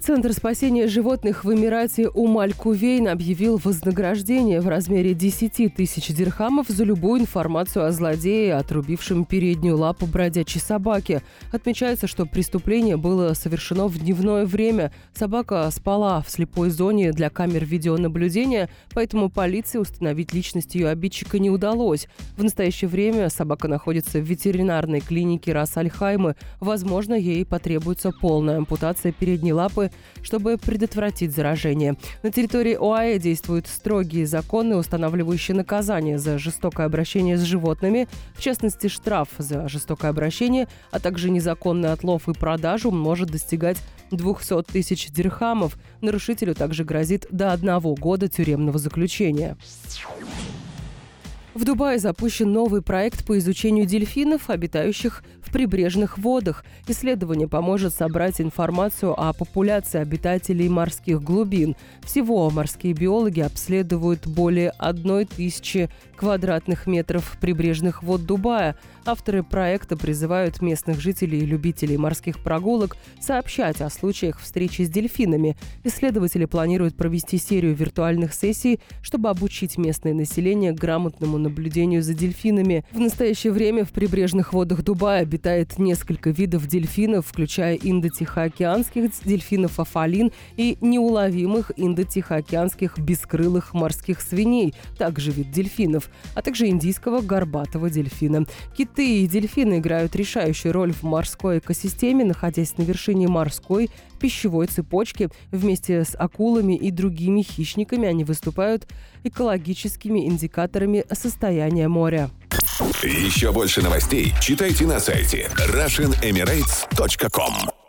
Центр спасения животных в Эмирате Умаль-Кувейн объявил вознаграждение в размере 10 тысяч дирхамов за любую информацию о злодее, отрубившем переднюю лапу бродячей собаки. Отмечается, что преступление было совершено в дневное время. Собака спала в слепой зоне для камер видеонаблюдения, поэтому полиции установить личность ее обидчика не удалось. В настоящее время собака находится в ветеринарной клинике Рас-Альхаймы. Возможно, ей потребуется полная ампутация передней лапы чтобы предотвратить заражение. На территории ОАЭ действуют строгие законы, устанавливающие наказание за жестокое обращение с животными, в частности штраф за жестокое обращение, а также незаконный отлов и продажу может достигать 200 тысяч дирхамов. Нарушителю также грозит до одного года тюремного заключения. В Дубае запущен новый проект по изучению дельфинов, обитающих в прибрежных водах. Исследование поможет собрать информацию о популяции обитателей морских глубин. Всего морские биологи обследуют более одной тысячи квадратных метров прибрежных вод Дубая. Авторы проекта призывают местных жителей и любителей морских прогулок сообщать о случаях встречи с дельфинами. Исследователи планируют провести серию виртуальных сессий, чтобы обучить местное население грамотному наблюдению за дельфинами. В настоящее время в прибрежных водах Дубая обитает несколько видов дельфинов, включая индо-тихоокеанских дельфинов афалин и неуловимых индо-тихоокеанских бескрылых морских свиней, также вид дельфинов, а также индийского горбатого дельфина. Киты и дельфины играют решающую роль в морской экосистеме, находясь на вершине морской пищевой цепочки. Вместе с акулами и другими хищниками они выступают экологическими индикаторами состояния моря. Еще больше новостей читайте на сайте RussianEmirates.com